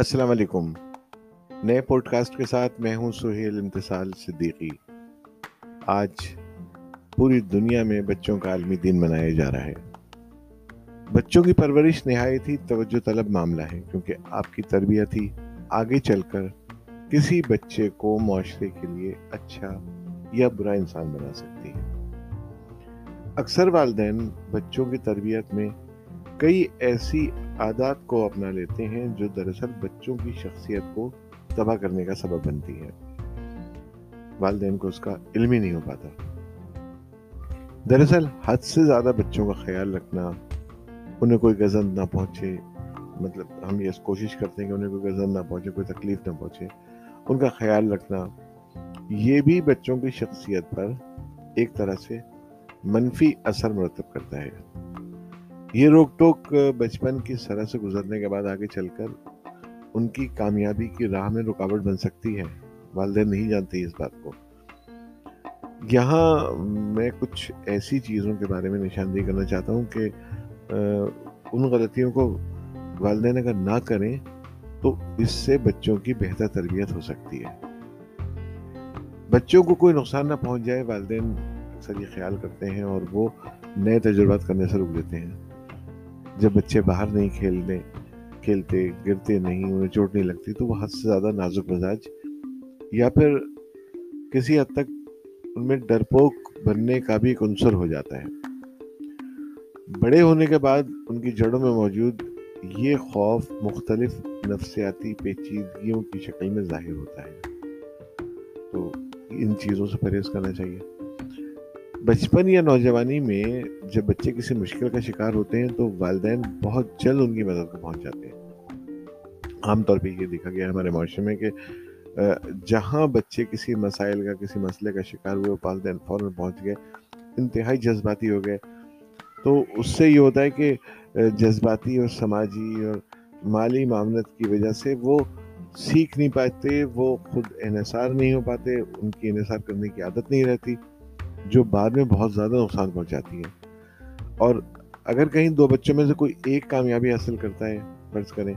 السلام علیکم۔ نئے پوڈ کاسٹ کے ساتھ میں ہوں سہیل امتصال صدیقی۔ آج پوری دنیا میں بچوں کا عالمی دن منایا جا رہا ہے۔ بچوں کی پرورش نہایت ہی توجہ طلب معاملہ ہے، کیونکہ آپ کی تربیت ہی آگے چل کر کسی بچے کو معاشرے کے لیے اچھا یا برا انسان بنا سکتی ہے۔ اکثر والدین بچوں کی تربیت میں کئی ایسی عادات کو اپنا لیتے ہیں جو دراصل بچوں کی شخصیت کو تباہ کرنے کا سبب بنتی ہے والدین کو اس کا علم ہی نہیں ہو پاتا۔ دراصل حد سے زیادہ بچوں کا خیال رکھنا، انہیں کوئی غزل نہ پہنچے مطلب ہم یہ کوشش کرتے ہیں کہ انہیں کوئی غزل نہ پہنچے، کوئی تکلیف نہ پہنچے، ان کا خیال رکھنا، یہ بھی بچوں کی شخصیت پر ایک طرح سے منفی اثر مرتب کرتا ہے۔ یہ روک ٹوک بچپن کی سرح سے گزرنے کے بعد آگے چل کر ان کی کامیابی کی راہ میں رکاوٹ بن سکتی ہے۔ والدین نہیں جانتے اس بات کو۔ یہاں میں کچھ ایسی چیزوں کے بارے میں نشاندہی کرنا چاہتا ہوں کہ ان غلطیوں کو والدین اگر نہ کریں تو اس سے بچوں کی بہتر تربیت ہو سکتی ہے۔ بچوں کو کوئی نقصان نہ پہنچ جائے، والدین اکثر یہ خیال کرتے ہیں اور وہ نئے تجربات کرنے سے رک دیتے ہیں۔ جب بچے باہر نہیں کھیلنے، کھیلتے، گرتے نہیں، انہیں چوٹ نہیں لگتی، تو وہ حد سے زیادہ نازک مزاج یا پھر کسی حد تک ان میں ڈرپوک بننے کا بھی ایک عنصر ہو جاتا ہے۔ بڑے ہونے کے بعد ان کی جڑوں میں موجود یہ خوف مختلف نفسیاتی پیچیدگیوں کی شکل میں ظاہر ہوتا ہے۔ تو ان چیزوں سے پرہیز کرنا چاہیے۔ بچپن یا نوجوانی میں جب بچے کسی مشکل کا شکار ہوتے ہیں تو والدین بہت جلد ان کی مدد کو پہنچ جاتے ہیں۔ عام طور پہ یہ دیکھا گیا ہمارے معاشرے میں کہ جہاں بچے کسی مسائل کا، کسی مسئلے کا شکار ہوئے، والدین فوراً پہنچ گئے، انتہائی جذباتی ہو گئے۔ تو اس سے یہ ہوتا ہے کہ جذباتی اور سماجی اور مالی معاملت کی وجہ سے وہ سیکھ نہیں پاتے، وہ خود انحصار نہیں ہو پاتے، ان کی انحصار کرنے کی عادت نہیں رہتی۔ جو بعد میں بہت زیادہ نقصان پہنچاتی ہے اور اگر کہیں دو بچوں میں سے کوئی ایک کامیابی حاصل کرتا ہے، فرض کریں،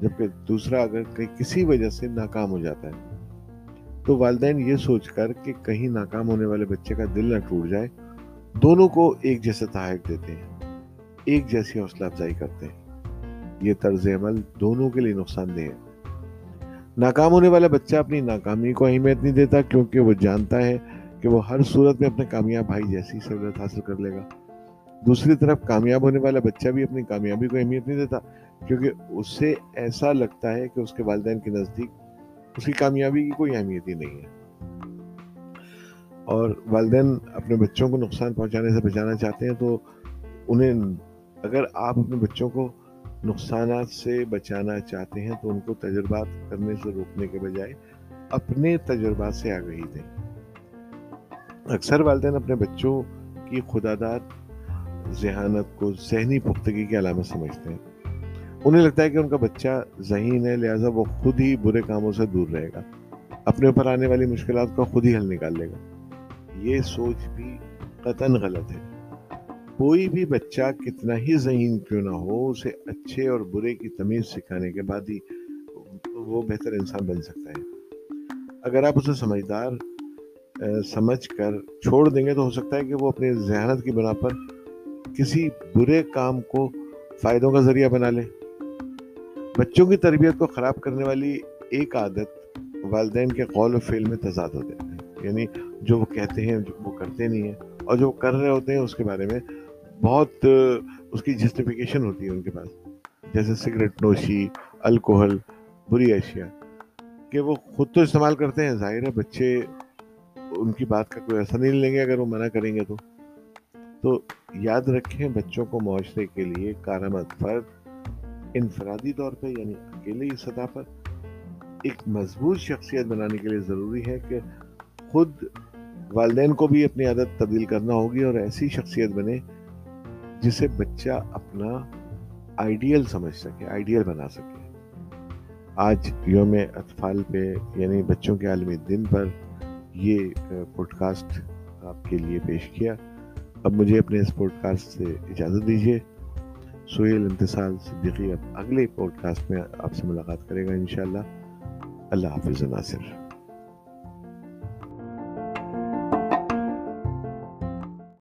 جبکہ دوسرا اگر کہیں کسی وجہ سے ناکام ہو جاتا ہے، تو والدین یہ سوچ کر کہ کہیں ناکام ہونے والے بچے کا دل نہ ٹوٹ جائے، دونوں کو ایک جیسے تحائق دیتے ہیں، ایک جیسی حوصلہ افزائی کرتے ہیں۔ یہ طرز عمل دونوں کے لیے نقصان دہ ہے۔ ناکام ہونے والا بچہ اپنی ناکامی کو اہمیت نہیں دیتا کیونکہ وہ جانتا ہے کہ وہ ہر صورت میں اپنے کامیاب بھائی جیسی سہولت حاصل کر لے گا۔ دوسری طرف کامیاب ہونے والا بچہ بھی اپنی کامیابی کو اہمیت نہیں دیتا، کیونکہ اس سے ایسا لگتا ہے کہ اس کے والدین کے نزدیک اس کی کامیابی کی کوئی اہمیت ہی نہیں ہے۔ اور والدین اپنے بچوں کو نقصان پہنچانے سے بچانا چاہتے ہیں، تو انہیں اگر آپ اپنے بچوں کو نقصانات سے بچانا چاہتے ہیں، تو ان کو تجربات کرنے سے روکنے کے بجائے اپنے تجربات سے آگہی دیں۔ اکثر والدین اپنے بچوں کی خدا داد ذہانت کو ذہنی پختگی کی علامت سمجھتے ہیں۔ انہیں لگتا ہے کہ ان کا بچہ ذہین ہے، لہٰذا وہ خود ہی برے کاموں سے دور رہے گا۔ اپنے اوپر آنے والی مشکلات کا خود ہی حل نکال لے گا۔ یہ سوچ بھی قطن غلط ہے۔ کوئی بھی بچہ کتنا ہی ذہین کیوں نہ ہو، اسے اچھے اور برے کی تمیز سکھانے کے بعد ہی وہ بہتر انسان بن سکتا ہے۔ اگر آپ اسے سمجھدار سمجھ کر چھوڑ دیں گے تو ہو سکتا ہے کہ وہ اپنی ذہانت کی بنا پر کسی برے کام کو فائدوں کا ذریعہ بنا لے بچوں کی تربیت کو خراب کرنے والی ایک عادت والدین کے قول و فعل میں تضاد ہوتے ہیں یعنی جو وہ کہتے ہیں، جو وہ کرتے نہیں ہیں اور جو وہ کر رہے ہوتے ہیں، اس کے بارے میں بہت اس کی جسٹیفیکیشن ہوتی ہے ان کے پاس۔ جیسے سگریٹ نوشی، الکوہل، بری اشیاء، کہ وہ خود تو استعمال کرتے ہیں، ظاہر ہے بچے ان کی بات کا کوئی اثر نہیں لیں گے، اگر وہ منع کریں گے تو۔ تو یاد رکھیں بچوں کو معاشرے کے لیے کارآمد فرد، انفرادی طور پہ یعنی اکیلے ہی سطح پر۔ ایک مضبوط شخصیت بنانے کے لیے ضروری ہے کہ خود والدین کو بھی اپنی عادت تبدیل کرنا ہوگی اور ایسی شخصیت بنے جسے بچہ اپنا آئیڈیل سمجھ سکے، آئیڈیل بنا سکے۔ آج یوم اطفال پہ یعنی بچوں کے عالمی دن پر یہ پوڈ کاسٹ آپ کے لیے پیش کیا۔ اب مجھے اپنے اس پوڈ کاسٹ سے اجازت دیجیے سہیل امتسال صدیقی اب اگلے پوڈ کاسٹ میں آپ سے ملاقات کرے گا انشاءاللہ۔ اللہ حافظ ناصر